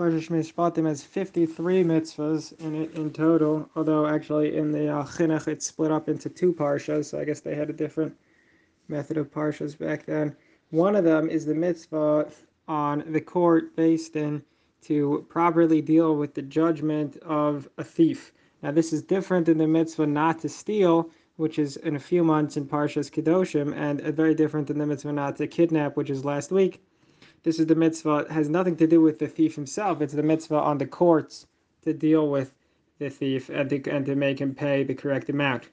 Parsha Mishpatim has 53 mitzvahs in it in total, although actually in the uh, Chinuch it's split up into two parshas, so I guess they had a different method of parshas back then. One of them is the mitzvah on the court beis din to properly deal with the judgment of a thief. Now this is different than the mitzvah not to steal, which is in a few months in Parshas Kedoshim, and very different than the mitzvah not to kidnap, which is last week this is the mitzvah it has nothing to do with the thief himself. It's the mitzvah on the courts to deal with the thief and to, and to make him pay the correct amount.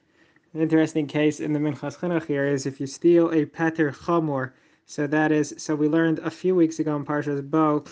An interesting case in the Minchas Chinuch here is if you steal a peter chamor. So that is, so we learned a few weeks ago in Parshas Bo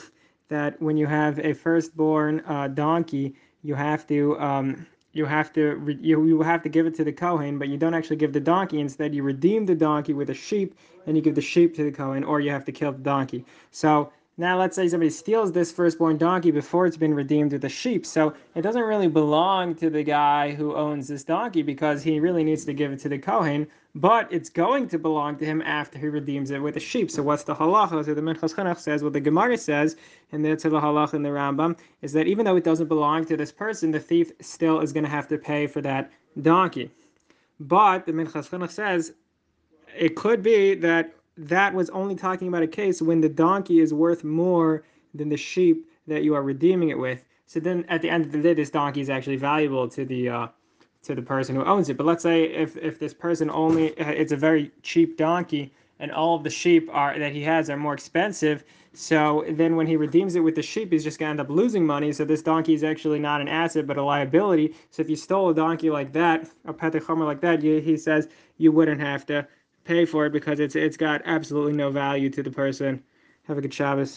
that when you have a firstborn uh, donkey, you have to um, you have to you, you have to give it to the Kohen, but you don't actually give the donkey. Instead, you redeem the donkey with a sheep, and you give the sheep to the Kohen, or you have to kill the donkey. So now let's say somebody steals this firstborn donkey before it's been redeemed with a sheep. So it doesn't really belong to the guy who owns this donkey because he really needs to give it to the Kohen, but it's going to belong to him after he redeems it with a sheep. So what's the halacha? So the Minchas Chinuch says, what the Gemara says, and the the halacha in the Rambam, is that even though it doesn't belong to this person, the thief still is going to have to pay for that donkey. But the Minchas Chinuch says, it could be that that was only talking about a case when the donkey is worth more than the sheep that you are redeeming it with. So then at the end of the day, this donkey is actually valuable to the uh, to the person who owns it. But let's say if, if this person only, uh, it's a very cheap donkey and all of the sheep are that he has are more expensive. So then when he redeems it with the sheep, he's just to end up losing money. So this donkey is actually not an asset, but a liability. So if you stole a donkey like that, a peter chamor like that, you, he says you wouldn't have to pay for it because it's it's got absolutely no value to the person. Have a good Shabbos.